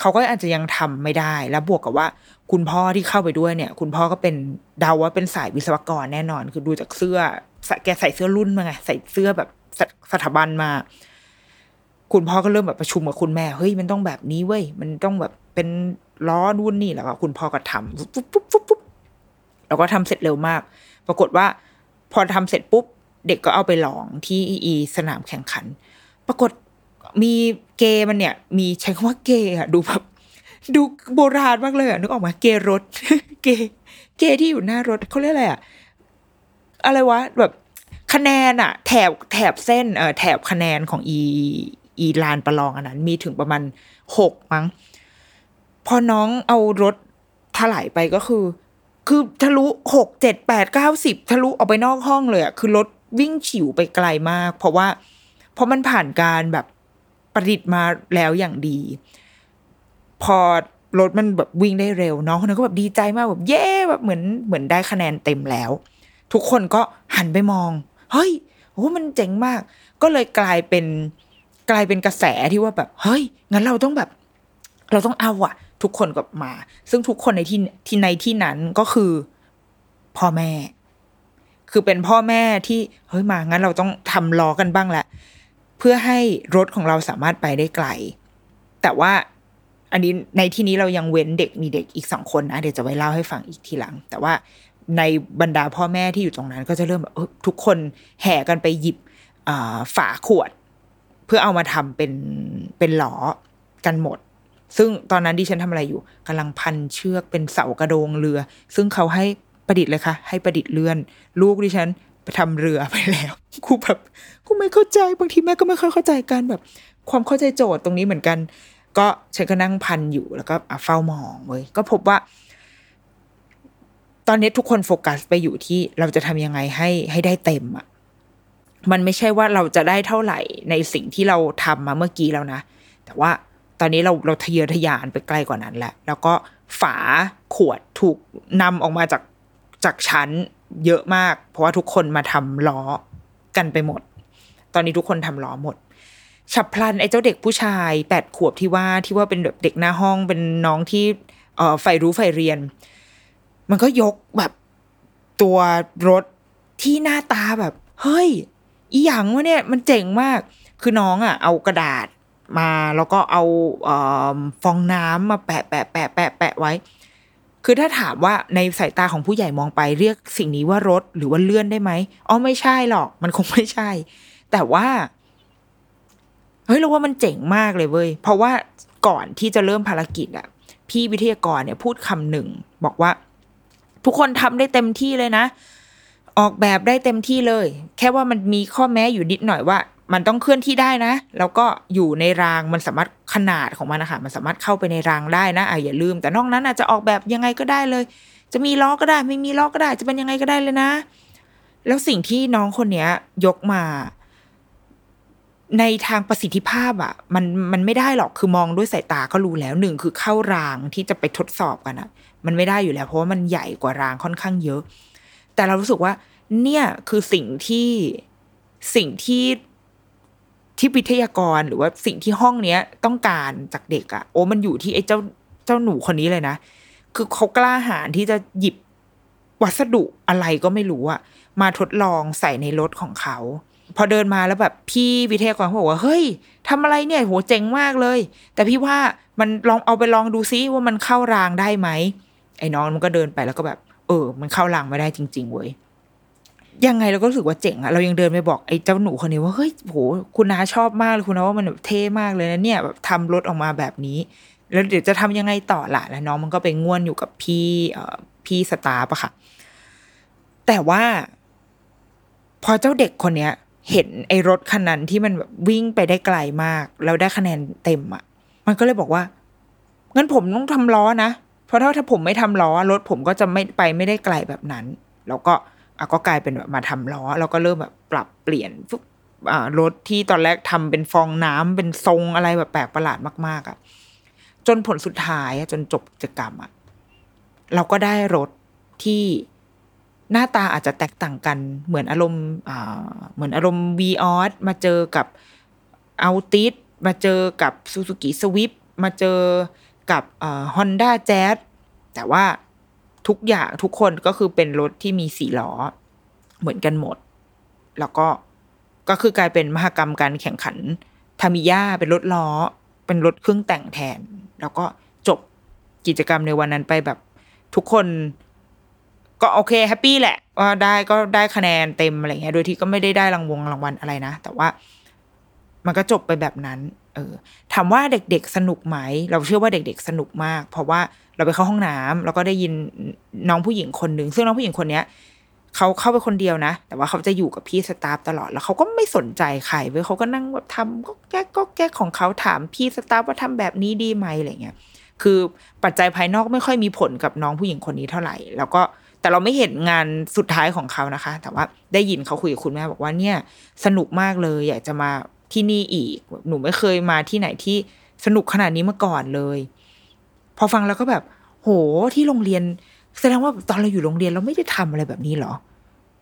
เขาก็อาจจะยังทำไม่ได้ แล้วบวกกับว่า คุณพ่อที่เข้าไปด้วยเนี่ย คุณพ่อก็เป็นเดาว่าเป็นสายวิศวกรแน่นอน คือดูจากเสื้อแกใส่เสื้อรุ่นมาไงใส่เสื้อแบบ สถาบันมา คุณพ่อก็เริ่มแบบประชุมกับคุณแม่เฮ้ยมันต้องแบบนี้เว้ยมันต้องแบบเป็นล้อนู่นนี่แล้วก็คุณพ่อก็ทำปุ๊บปุ๊บปุ๊บปุ๊บแล้วก็ทำเสร็จเร็วมาก ปรากฏว่า พอทำเสร็จปุ๊บ เด็กก็เอาไปลองที่อีสนามแข่งขัน ปรากฏมีเกย์มันเนี่ย มีใช้คำว่าเกย์อะดูแบบดูโบราณมากเลยอะนึกออกมาเกย์รถ เกย์เกย์ที่อยู่หน้ารถเขาเรียกอะไรอะอะไรวะแบบ คะแนนอะแถบแถบเส้นเออแถบคะแนนของอีอีลานประลองอันนั้น มีถึงประมาณหกมั้ง พอน้องเอารถถลายไปก็คือ คือทะลุหกเจ็ดแปดเก้าสิบทะลุออกไปนอกห้องเลยอะคือรถวิ่งฉิวไปไกลมาก เพราะว่า เพราะมันผ่านการแบบประดิษฐ์มาแล้วอย่างดี พอรถมันแบบวิ่งได้เร็วน้องคนนั้นก็แบบดีใจมากแบบเย้แบบเหมือนเหมือนได้คะแนนเต็มแล้ว ทุกคนก็หันไปมอง เฮ้ยโอ้มันเจ๋งมาก ก็เลยกลายเป็นกลายเป็นกระแสที่ว่าแบบเฮ้ยงั้นเราต้องแบบ เราต้องเอาอะทุกคนก็มา ซึ่งทุกคนในที่ที่ในที่นั้นก็คือพ่อแม่ คือเป็นพ่อแม่ที่เฮ้ยมางั้นเราต้องทำล้อกันบ้างแหละเพื่อให้รถของเราสามารถไปได้ไกล แต่ว่าอันนี้ในที่นี้เรายังเว้นเด็กมีเด็กอีกสองคนนะเดี๋ยวจะไว้เล่าให้ฟังอีกทีหลัง แต่ว่า ในบรรดาพ่อแม่ที่อยู่ตรงนั้น ก็จะเริ่มแบบทุกคนแห่กันไปหยิบฝาขวด เพื่อเอามาทำเป็นเป็นหลอกันหมด ซึ่งตอนนั้นดิฉันทำอะไรอยู่กำลังพันเชือกเป็นเสากระโดงเรือ ซึ่งเขาให้ประดิษฐ์เลยค่ะ ให้ประดิษฐ์เลื่อน ลูกดิฉันไปทำเรือไปแล้วกูแบบกูไม่เข้าใจบางทีแม่ก็ไม่ค่อยเข้าใจกันแบบ ความเข้าใจโจทย์ตรงนี้เหมือนกัน ก็ฉันก็นั่งพันอยู่แล้วก็เฝ้ามองเว้ยก็พบว่า ตอนนี้ทุกคนโฟกัสไปอยู่ที่เราจะทำยังไงให้ให้ได้เต็มอะมันไม่ใช่ว่าเราจะได้เท่าไหร่ในสิ่งที่เราทำมาเมื่อกี้แล้วนะ แต่ว่าตอนนี้เราเราทะเยอทะยานไปไกลกว่านั้นแหละ แล้วก็ฝาขวดถูกนำออกมาจากจากชั้นเยอะมาก เพราะว่าทุกคนมาทำล้อกันไปหมด ตอนนี้ทุกคนทำล้อหมดฉับพลันไอ้เจ้าเด็กผู้ชายแปดขวบที่ว่าที่ว่าเป็นแบบเด็กหน้าห้องเป็นน้องที่เอ่อใฝ่รู้ใฝ่เรียน มันก็ยกแบบตัวรถที่หน้าตาแบบ เฮ้ย อีหยังวะเนี่ยมันเจ๋งมาก คือน้องอะ เอากระดาษมาแล้วก็เอาเอฟองน้ำมาแปะแปะแปะแปะแปะไว้ คือถ้าถามว่าในสายตาของผู้ใหญ่มองไปเรียกสิ่งนี้ว่ารถหรือว่าเลื่อนได้ไหมอ๋อไม่ใช่หรอก มันคงไม่ใช่ แต่ว่าเฮ้ยเราว่ามันเจ๋งมากเลยเว้ยเพราะว่าก่อนที่จะเริ่มภารกิจอะพี่วิทยากรเนี่ยพูดคำหนึ่งบอกว่า ทุกคนทำได้เต็มที่เลยนะ ออกแบบได้เต็มที่เลย แค่ว่ามันมีข้อแม้อยู่นิดหน่อยว่า มันต้องเคลื่อนที่ได้นะ แล้วก็อยู่ในรางมันสามารถขนาดของมันนะคะมันสามารถเข้าไปในรางได้นะอะอย่าลืม แต่นอกนั้นอาจจะออกแบบยังไงก็ได้เลย จะมีล้อก็ได้ ไม่มีล้อก็ได้ จะเป็นยังไงก็ได้เลยนะ แล้วสิ่งที่น้องคนเนี้ย ยกมาในทางประสิทธิภาพอะ่ะ มันมันไม่ได้หรอกคือมองด้วยสายตาก็รู้แล้วหนึ่งคือเข้ารางที่จะไปทดสอบกันอะ่ะ มันไม่ได้อยู่แล้ว เพราะว่ามันใหญ่กว่ารางค่อนข้างเยอะ แต่เรารู้สึกว่า เนี่ยคือสิ่งที่สิ่งที่ที่วิทยากรหรือว่าสิ่งที่ห้องเนี้ยต้องการจากเด็กอะ่ะโอ้มันอยู่ที่ไอ้เจ้าเจ้าหนูคนนี้เลยนะ คือเขากล้าหาญที่จะหยิบวัสดุอะไรก็ไม่รู้อะมาทดลองใส่ในรถของเขา พอเดินมาแล้วแบบพี่วิทยากรเขาบอกว่าเฮ้ยทำอะไรเนี่ยโหเจ๋งมากเลย แต่พี่ว่ามันลองเอาไปลองดูซิว่ามันเข้ารางได้ไหม ไอ้น้องมันก็เดินไปแล้วก็แบบ เออ มันเข้ารางไม่ได้จริง ๆ เว้ยยังไงเราก็รู้สึกว่าเจ๋งอะเรายังเดินไปบอกไอ้เจ้าหนูคนนี้ว่าเฮ้ยโหคุณนาชอบมากเลยคุณนาว่ามันแบบเท่มากเลยนะเนี่ยแบบทำรถออกมาแบบนี้ แล้วเดี๋ยวจะทำยังไงต่อล่ะแล้วน้องมันก็ไปง่วนอยู่กับพี่เอ่อพี่สตาร์ปะค่ะ แต่ว่า พอเจ้าเด็กคนเนี้ย เห็นไอ้รถคันนั้นที่มันแบบวิ่งไปได้ไกลมาก แล้วได้คะแนนเต็มอะมันก็เลยบอกว่างั้นผมต้องทำล้อนะ เพราะถ้าถ้าผมไม่ทำล้อรถผมก็จะไม่ไปไม่ได้ไกลแบบนั้น แล้วก็อะก็กลายเป็นแบบมาทำล้อ แล้วก็เริ่มแบบปรับเปลี่ยนฟุบอ่ารถที่ตอนแรกทำเป็นฟองน้ำเป็นทรงอะไรแบบแปลกประหลาดมากๆอะ จนผลสุดท้ายจนจบกิจกรรมอะเราก็ได้รถที่หน้าตาอาจจะแตกต่างกัน เหมือนอารมณ์อ่าเหมือนอารมณ์ Vios มาเจอกับ Altis มาเจอกับ Suzuki Swift มาเจอ กับ Honda Jazz แต่ว่าทุกอย่างทุกคนก็คือเป็นรถที่มีสี่ล้อ เหมือนกันหมด แล้วก็ก็คือกลายเป็นมหกรรมการแข่งขัน Tamiya เป็นรถล้อ เป็นรถเครื่องแต่งแทน แล้วก็จบกิจกรรมในวันนั้นไปแบบทุกคนก็โอเค happy แหละว่าได้ก็ได้คะแนนเต็มอะไรเงี้ยโดยที่ก็ไม่ได้ได้รางวงรางวัลอะไรนะ แต่ว่ามันก็จบไปแบบนั้น เออถามว่าเด็กๆสนุกไหม เราเชื่อว่าเด็กๆสนุกมาก เพราะว่าเราไปเข้าห้องน้ำแล้วก็ได้ยินน้องผู้หญิงคนหนึ่งซึ่งน้องผู้หญิงคนเนี้ยเขาเข้าไปคนเดียวนะ แต่ว่าเขาจะอยู่กับพี่ staff ตลอด แล้วเขาก็ไม่สนใจใครเว้ยเขาก็นั่งแบบทำก๊อกแก๊กก๊อกแก๊กของเขาถามพี่ staff ว่าทำแบบนี้ดีไหมอะไรเงี้ย คือปัจจัยภายนอกไม่ค่อยมีผลกับน้องผู้หญิงคนนี้เท่าไหร่ แล้วก็แต่เราไม่เห็นงานสุดท้ายของเขานะคะ แต่ว่าได้ยินเขาคุยกับคุณแม่บอกว่าเนี่ย สนุกมากเลย อยากจะมา ที่นี่อีก หนูไม่เคยมาที่ไหนที่สนุกขนาดนี้มาก่อนเลย พอฟังแล้วก็แบบ โหที่โรงเรียน แสดงว่าตอนเราอยู่โรงเรียนเราไม่ได้ทำอะไรแบบนี้หรอ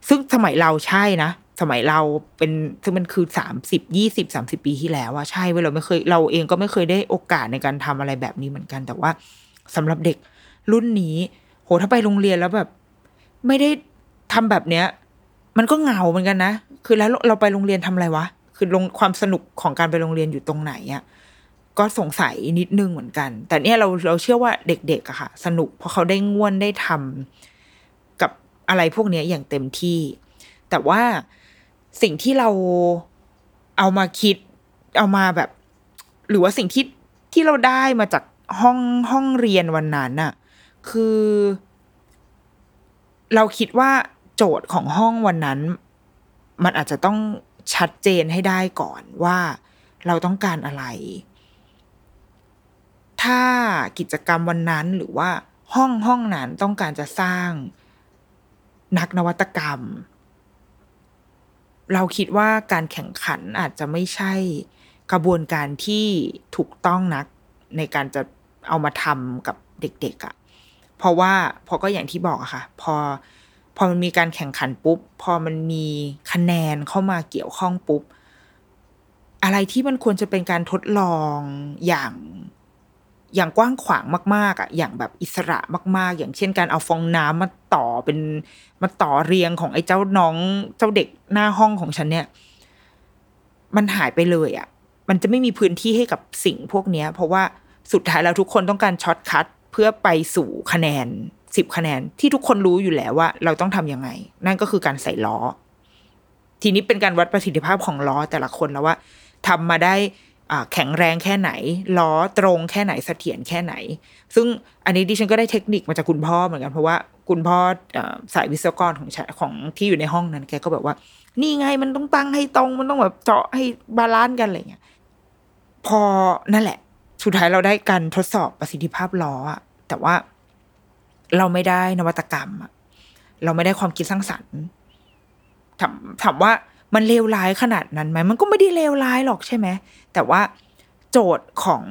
ซึ่งสมัยเราใช่นะสมัยเราเป็นซึ่งมันคือสามสิบยี่สิบสามสิบปีที่แล้วว่าใช่เว้ยเราไม่เคยเราเองก็ไม่เคยได้โอกาสในการทำอะไรแบบนี้เหมือนกัน แต่ว่าสำหรับเด็กรุ่นนี้ โหถ้าไปโรงเรียนแล้วแบบ ไม่ได้ทำแบบเนี้ย มันก็เหงาเหมือนกันนะคือแล้วเราไปโรงเรียนทำอะไรวะ คือลงความสนุกของการไปโรงเรียนอยู่ตรงไหนอะก็สงสัยนิดนึงเหมือนกัน แต่เนี่ยเราเราเชื่อว่าเด็กๆอะค่ะ สนุกเพราะเขาได้ง่วนได้ทำกับอะไรพวกเนี้ยอย่างเต็มที่ แต่ว่าสิ่งที่เราเอามาคิดเอามาแบบ หรือว่าสิ่งที่ที่เราได้มาจากห้องห้องเรียนวันนั้นน่ะ คือ เราคิดว่าโจทย์ของห้องวันนั้น มันอาจจะต้อง ชัดเจนให้ได้ก่อนว่าเราต้องการอะไร ถ้ากิจกรรมวันนั้นหรือว่าห้องห้องนั้นต้องการจะสร้างนักนวัตกรรม เราคิดว่าการแข่งขันอาจจะไม่ใช่กระบวนการที่ถูกต้องนักในการจะเอามาทำกับเด็กๆอะ่ะ เพราะว่าพอก็อย่างที่บอกอะค่ะ พอ พอมันมีการแข่งขันปุ๊บ พอมันมีคะแนนเข้ามาเกี่ยวข้องปุ๊บ อะไรที่มันควรจะเป็นการทดลองอย่างอย่างกว้างขวางมาก ๆอะอย่างแบบอิสระมาก ๆ อย่างเช่นการเอาฟองน้ำมาต่อเป็นมาต่อเรียงของไอ้เจ้าน้องเจ้าเด็กหน้าห้องของฉันเนี่ย มันหายไปเลยอะ มันจะไม่มีพื้นที่ให้กับสิ่งพวกเนี้ย เพราะว่าสุดท้ายแล้วทุกคนต้องการ shortcut เพื่อไปสู่คะแนน สิบคะแนนที่ทุกคนรู้อยู่แล้วว่า เราต้องทำยังไง นั่นก็คือการใส่ล้อ ทีนี้เป็นการวัดประสิทธิภาพของล้อแต่ละคนแล้วว่าทำมาได้แข็งแรงแค่ไหน ล้อตรงแค่ไหนเสถียรแค่ไหน ซึ่งอันนี้ดิฉันก็ได้เทคนิคมาจากคุณพ่อเหมือนกันเพราะว่าคุณพ่อสายวิศวกรของของที่อยู่ในห้องนั้น แกก็แบบว่า นี่ไงมันต้องตั้งให้ตรงมันต้องแบบเจาะให้ balance กันอะไรเงี้ยพอนั่นแหละ สุดท้ายเราได้การทดสอบประสิทธิภาพล้ออะแต่ว่า เราไม่ได้นวัตกรรมอะเราไม่ได้ความคิดสร้างสรรค์ถามถามว่ามันเลวร้ายขนาดนั้นไหมมันก็ไม่ได้เลวร้ายหรอกใช่ไหมแต่ว่าโจทย์ของ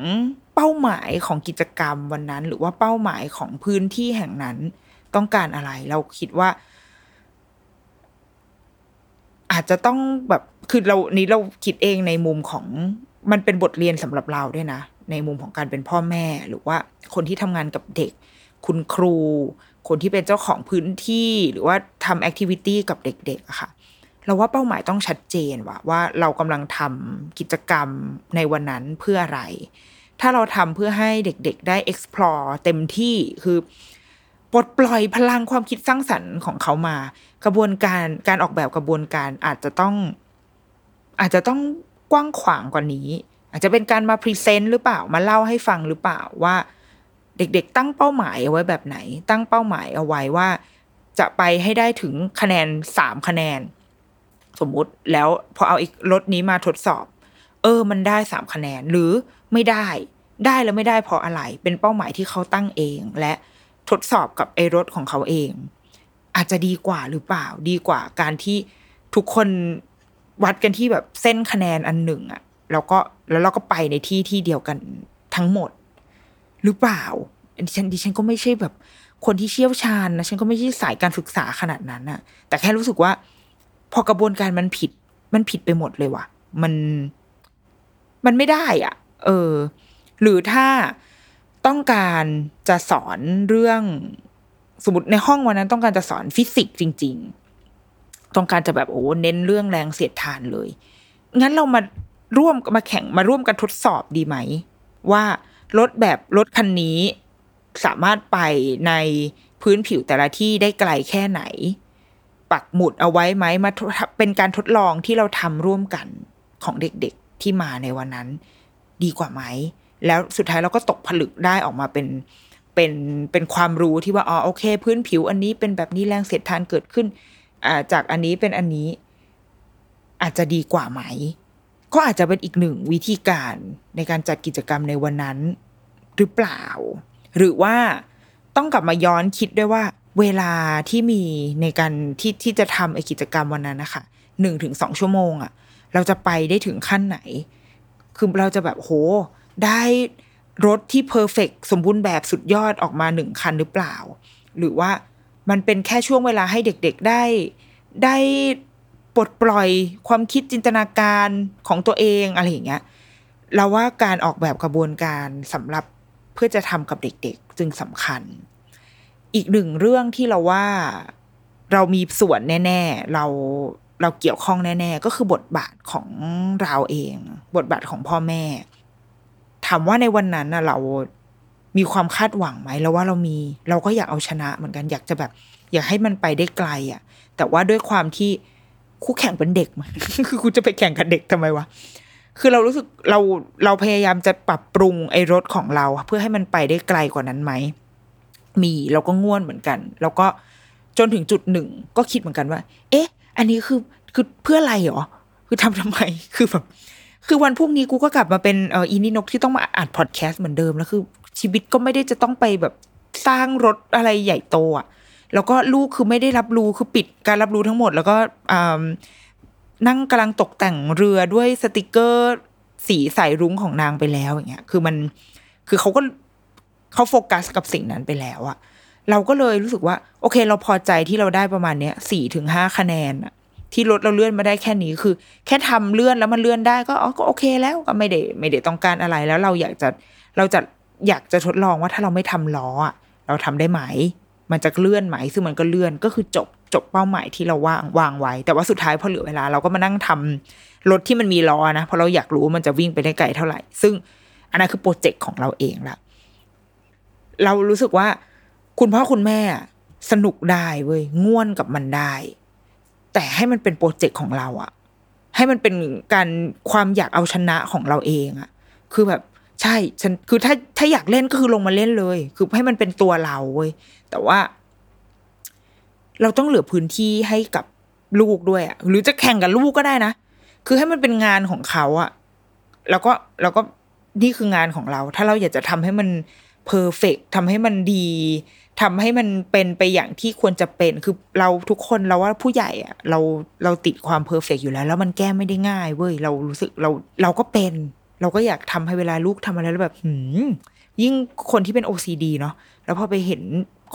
เป้าหมายของกิจกรรมวันนั้น หรือว่าเป้าหมายของพื้นที่แห่งนั้นต้องการอะไร เราคิดว่า อาจจะต้องแบบคือเรานี้เราคิดเองในมุมของมันเป็นบทเรียนสำหรับเราด้วยนะในมุมของการเป็นพ่อแม่หรือว่าคนที่ทำงานกับเด็ก คุณครู คนที่เป็นเจ้าของพื้นที่หรือว่าทำแอคทิวิตี้กับเด็กๆอะค่ะเราว่าเป้าหมายต้องชัดเจนว่าว่าเรากำลังทำกิจกรรมในวันนั้นเพื่ออะไร ถ้าเราทำเพื่อให้เด็กๆ ได้ explore เต็มที่คือปลดปล่อยพลังความคิดสร้างสรรค์ของเขามา กระบวนการการออกแบบกระบวนการอาจจะต้อง อาจจะต้องกว้างขวางกว่านี้ อาจจะเป็นการมาพรีเซนต์หรือเปล่ามาเล่าให้ฟังหรือเปล่าว่า เด็กๆ ตั้งเป้าหมายเอาไว้แบบไหน ตั้งเป้าหมายเอาไว้ว่า จะไปให้ได้ถึงคะแนนสามคะแนน สมมุติแล้วพอเอาอีกรถนี้มาทดสอบ เออ มันได้สามคะแนนหรือไม่ได้ได้แล้วไม่ได้เพราะอะไร เป็นเป้าหมายที่เขาตั้งเอง และทดสอบกับไอ้รถของเขาเอง อาจจะดีกว่าหรือเปล่า ดีกว่าการที่ทุกคนวัดกันที่แบบเส้นคะแนนอันหนึ่งอะแล้วก็แล้วเราก็ไปในที่ที่เดียวกันทั้งหมด หรือเปล่าดิฉันดิฉันก็ไม่ใช่แบบคนที่เชี่ยวชาญนะฉันก็ไม่ใช่สายการศึกษาขนาดนั้นอะแต่แค่รู้สึกว่า พอกระบวนการมันผิด มันผิดไปหมดเลยว่ะ มันมันไม่ได้อะ เออ หรือถ้าต้องการจะสอนเรื่องสมมติในห้องวันนั้นต้องการจะสอนฟิสิกส์จริง ๆ ต้องการจะแบบโอ้เน้นเรื่องแรงเสียดทานเลย งั้นเรามาร่วมมาแข่งมาร่วมกันทดสอบดีไหม ว่า รถแบบรถคันนี้สามารถไปในพื้นผิวแต่ละที่ได้ไกลแค่ไหน ปักหมุดเอาไว้ไหมมาเป็นการทดลองที่เราทำร่วมกันของเด็กๆที่มาในวันนั้น ดีกว่าไหม แล้วสุดท้ายเราก็ตกผลึกได้ออกมาเป็นเป็นเป็นความรู้ที่ว่าอ๋อโอเค พื้นผิวอันนี้เป็นแบบนี้แรงเสียดทานเกิดขึ้นาจากอันนี้เป็นอันนี้ อาจจะดีกว่าไหม ก็อาจจะเป็นอีกหนึ่งวิธีการในการจัดกิจกรรมในวันนั้น หรือเปล่า หรือว่าต้องกลับมาย้อนคิดด้วยว่า เวลาที่มีในการที่ที่จะทำไอกิจกรรมวันนั้นนะคะหนึ่งถึงสองชั่วโมงอะ่ะ เราจะไปได้ถึงขั้นไหน คือเราจะแบบโห ได้รถที่เพอร์เฟกสมบูรณ์แบบสุดยอดออกมาหนึ่งคันหรือเปล่า หรือว่ามันเป็นแค่ช่วงเวลาให้เด็กๆได้ได้ ปลดปล่อยความคิดจินตนาการของตัวเองอะไรอย่างเงี้ยเราว่าการออกแบบกระบวนการสำหรับเพื่อจะทำกับเด็กๆ จึงสำคัญ อีกหนึ่งเรื่องที่เราว่าเรามีส่วนแน่ ๆ เราเราเกี่ยวข้องแน่ ๆ ก็คือบทบาทของเราเอง บทบาทของพ่อแม่ถามว่าในวันนั้นนะเรามีความคาดหวังไหมแล้วว่าเรามีเราก็อยากเอาชนะเหมือนกันอยากจะแบบ อยากให้มันไปได้ไกลอะ่ะ แต่ว่าด้วยความที่ คู่แข่งเป็นเด็กมันคือกูจะไปแข่งกับเด็กทำไมวะคือเรารู้สึกเราเราพยายามจะปรับปรุงไอ้รถของเรา เพื่อให้มันไปได้ไกลกว่านั้นไหมมีเราก็ง่วนเหมือนกัน แล้วก็จนถึงจุดหนึ่งก็คิดเหมือนกันว่า เอ๊ะ อันนี้คือคือเพื่ออะไรหรอคือทำทำไมคือแบบคือวันพรุ่งนี้กูก็กลับมาเป็นเอออีนี่นกที่ต้องมาอัดพอดแคสต์เหมือนเดิมแล้วคือ ชีวิตก็ไม่ได้จะต้องไปแบบสร้างรถอะไรใหญ่โตอะ แล้วก็ลูกคือไม่ได้รับรู้คือปิดการรับรู้ทั้งหมด แล้วก็นั่งกำลังตกแต่งเรือด้วยสติกเกอร์ สีสายรุ้งของนางไปแล้วอย่างเงี้ย คือมันคือเขาก็เขาโฟกัสกับสิ่งนั้นไปแล้วอะเราก็เลยรู้สึกว่า โอเค เราพอใจที่เราได้ประมาณเนี้ยสี่ถึงห้าคะแนนอะที่รถเราเลื่อนมาได้แค่นี้คือ แค่ทำเลื่อนแล้วมันเลื่อนได้ก็อ๋อก็โอเคแล้วก็ไม่ได้ไม่ได้ต้องการอะไรแล้วเราอยากจะเราจะอยากจะทดลองว่าถ้าเราไม่ทำล้ออะเราทำได้ไหม มันจะเลื่อนไหมซึ่งมันก็เลื่อนก็คือจบจบเป้าหมายที่เราวางวางไว้ แต่ว่าสุดท้ายพอเหลือเวลาเราก็มานั่งทำรถที่มันมีล้อนะเพราะเราอยากรู้ว่ามันจะวิ่งไปได้ไกลเท่าไหร่ ซึ่งอันนั้นคือโปรเจกต์ของเราเองละเรารู้สึกว่า คุณพ่อคุณแม่สนุกได้เว้ยง่วนกับมันได้ แต่ให้มันเป็นโปรเจกต์ของเราอะให้มันเป็นการความอยากเอาชนะของเราเองอะคือแบบใช่ฉันคือถ้าถ้าอยากเล่นก็คือลงมาเล่นเลย คือให้มันเป็นตัวเราเว้ย แต่ว่า เราต้องเหลือพื้นที่ให้กับลูกด้วยอะหรือจะแข่งกับลูกก็ได้นะ คือให้มันเป็นงานของเขาอะแล้วก็แล้วก็นี่คืองานของเรา ถ้าเราอยากจะทำให้มัน perfect ทำให้มันดีทำให้มันเป็นไปอย่างที่ควรจะเป็น คือเราทุกคนเราว่าผู้ใหญ่อะเราเราติดความ perfect อยู่แล้ว แล้วมันแก้ไม่ได้ง่ายเว้ยเรารู้สึกเราเราก็เป็น เราก็อยากทำให้เวลาลูกทำอะไรแล้วแบบหืมยิ่งคนที่เป็น OCD เนาะแล้วพอไปเห็น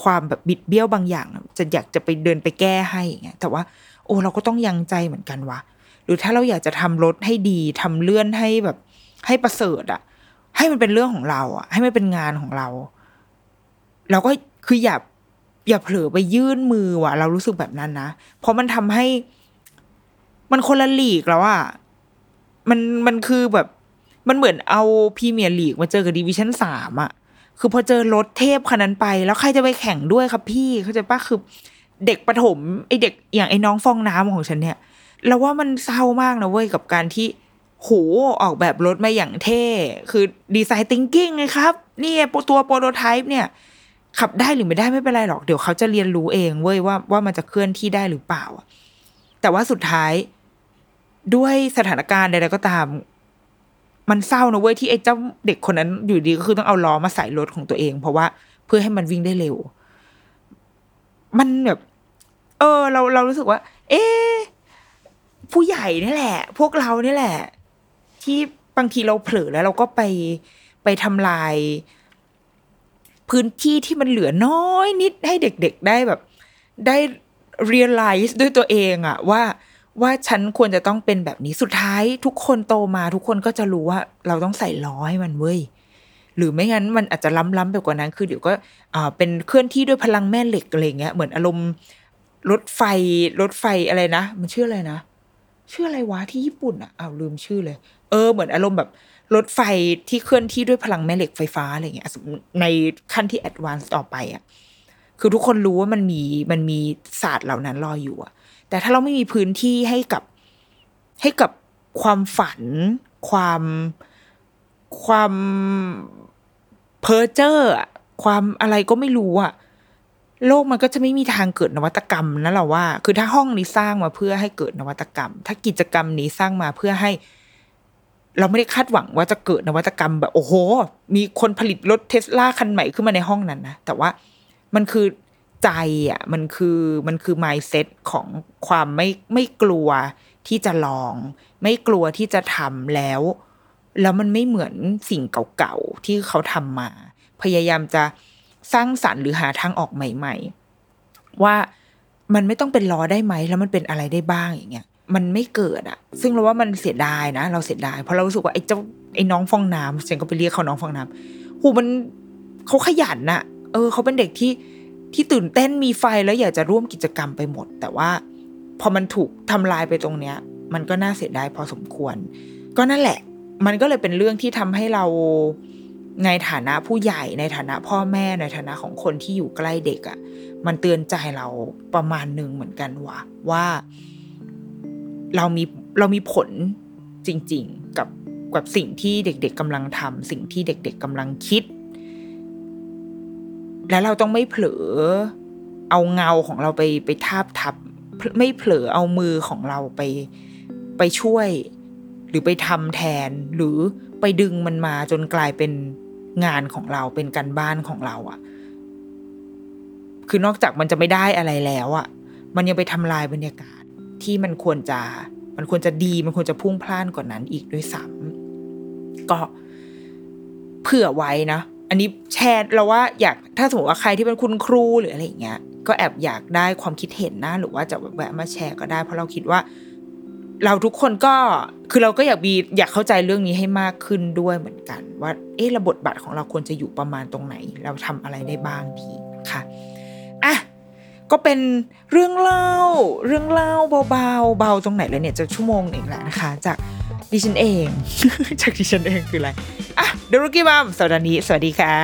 ความแบบบิดเบี้ยวบางอย่าง จะอยากจะไปเดินไปแก้ให้อย่างเงี้ยแต่ว่า โอ้เราก็ต้องยั้งใจเหมือนกันวะหรือถ้าเราอยากจะทำรถให้ดีทำเลื่อนให้แบบ ให้ประเสริฐอะให้มันเป็นเรื่องของเราอะให้มันเป็นงานของเรา เราก็คืออย่าอย่าเผลอไปยื่นมือว่ะ เรารู้สึกแบบนั้นนะเพราะมันทำให้ มันคนละหลีกแล้วอะมันมันคือแบบ มันเหมือนเอาพรีเมียร์ลีกมาเจอกับดิวิชั่นสามอะ คือพอเจอรถเทพคันนั้นไป แล้วใครจะไปแข่งด้วยครับพี่เขาใจะป้าคือเด็กประถมไอเด็กอย่างไอ้น้องฟองน้ำของฉันเนี่ยเราว่ามันเศร้ามากนะเว้ยกับการที่โหออกแบบรถมาอย่างเท่ คือดีไซน์ทิงกิ้งไงครับนี่ตัวโปรโตไทป์เนี่ย ขับได้หรือไม่ได้ไม่เป็นไรหรอก เดี๋ยวเขาจะเรียนรู้เองเว้ยว่าว่ามันจะเคลื่อนที่ได้หรือเปล่าแต่ว่าสุดท้ายด้วยสถานการณ์ใดๆก็ตาม มันเศร้านะเว้ยที่ไอ้เจ้าเด็กคนนั้นอยู่ดีก็คือต้องเอาล้อมาใส่รถของตัวเอง เพราะว่าเพื่อให้มันวิ่งได้เร็ว มันแบบ เออ เราเรารู้สึกว่า เอ๊ผู้ใหญ่นี่แหละ พวกเรานี่แหละ ที่บางทีเราเผลอแล้วเราก็ไปไปทำลาย พื้นที่ที่มันเหลือน้อยนิดให้เด็กๆได้แบบ ได้ realize ด้วยตัวเองอะว่า ว่าฉันควรจะต้องเป็นแบบนี้สุดท้าย ทุกคนโตมาทุกคนก็จะรู้ว่า เราต้องใส่ล้อให้มันเว้ยหรือไม่งั้นมันอาจจะล้ำๆไปกว่านั้นคือเดี๋ยวก็อ่าเป็นเคลื่อนที่ด้วยพลังแม่เหล็กอะไรเงี้ยเหมือนอารมณ์รถไฟรถไฟอะไรนะมันชื่ออะไรนะชื่ออะไรวะที่ญี่ปุ่นอะอ้าวลืมชื่อเลย เออเหมือนอารมณ์แบบรถไฟที่เคลื่อนที่ด้วยพลังแม่เหล็กไฟฟ้าอะไรเงี้ยในขั้นที่แอดวานซ์ต่อไปอะคือทุกคนรู้ว่ามันมีมันมีศาสตร์เหล่านั้นรออยู่อะ แต่ถ้าเราไม่มีพื้นที่ให้กับให้กับความฝัน ความความเพ้อเจ้อความอะไรก็ไม่รู้อะโลกมันก็จะไม่มีทางเกิดนวัตกรรมนะเราว่า คือถ้าห้องนี้สร้างมาเพื่อให้เกิดนวัตกรรม ถ้ากิจกรรมนี้สร้างมาเพื่อให้ เราไม่ได้คาดหวังว่าจะเกิดนวัตกรรมแบบ โอ้โห มีคนผลิตรถเทสลาคันใหม่ขึ้นมาในห้องนั้นนะแต่ว่ามันคือ ใจอะมันคือมันคือ mindset ของความไม่ไม่กลัวที่จะลอง ไม่กลัวที่จะทำแล้ว แล้วมันไม่เหมือนสิ่งเก่าๆที่เขาทำมา พยายามจะสร้างสรรค์หรือหาทางออกใหม่ ๆ ว่ามันไม่ต้องเป็นล้อได้ไหม แล้วมันเป็นอะไรได้บ้างอย่างเงี้ยมันไม่เกิดอะซึ่งเราว่ามันเสียดายนะ เราเสียดายเพราะเรารู้สึกว่าไอ้เจ้าไอ้น้องฟองน้ำฉันก็ไปเรียกเขาน้องฟองน้ำหูมันเขาขยันนะเออ เขาเป็นเด็กที่ ที่ตื่นเต้นมีไฟแล้วอยากจะร่วมกิจกรรมไปหมด แต่ว่าพอมันถูกทำลายไปตรงเนี้ย มันก็น่าเสียดายพอสมควร ก็นั่นแหละ มันก็เลยเป็นเรื่องที่ทำให้เราในฐานะผู้ใหญ่ในฐานะพ่อแม่ในฐานะของคนที่อยู่ใกล้เด็กอะ่ะ มันเตือนใจเราประมาณหนึ่งเหมือนกันว่าว่า เรามีเรามีผลจริง ๆ กับกับสิ่งที่เด็ก ๆกำลังทำสิ่งที่เด็ก ๆกำลังคิด และเราต้องไม่เผลอเอาเงาของเราไปไปทาบทับ ไม่เผลอเอามือของเราไปไปช่วย หรือไปทำแทน หรือไปดึงมันมาจนกลายเป็นงานของเราเป็นการบ้านของเราอะ่ะ คือนอกจากมันจะไม่ได้อะไรแล้วอะ่ะ มันยังไปทำลายบรรยากาศที่มันควรจะ มันควรจะดีมันควรจะพุ่งพล่านกว่านั้นอีกด้วยซ้ำก็เผื่อไว้นะ อันนี้แชร์เราว่าอยากถ้าสมมติว่าใครที่เป็นคุณครูหรืออะไรอย่างเงี้ย ก็แอบอยากได้ความคิดเห็นนะ หรือว่าจะแวะมาแชร์ก็ได้ เพราะเราคิดว่า เราทุกคนก็คือเราก็อยากมีอยากเข้าใจเรื่องนี้ให้มากขึ้นด้วยเหมือนกัน ว่า เอ๊ะระบทบาทของเราควรจะอยู่ประมาณตรงไหน เราทำอะไรได้บ้างดีค่ะอะก็เป็นเรื่องเล่า เรื่องเล่าเบาๆเบาตรงไหนเลยเนี่ยจะชั่วโมงหนึ่งแหล้วนะคะ จาก ดิฉันเอง จากดิฉันเองคืออะไรอะเดรุกี้มัมสัปดาห์นี้ สวัสดีค่ะ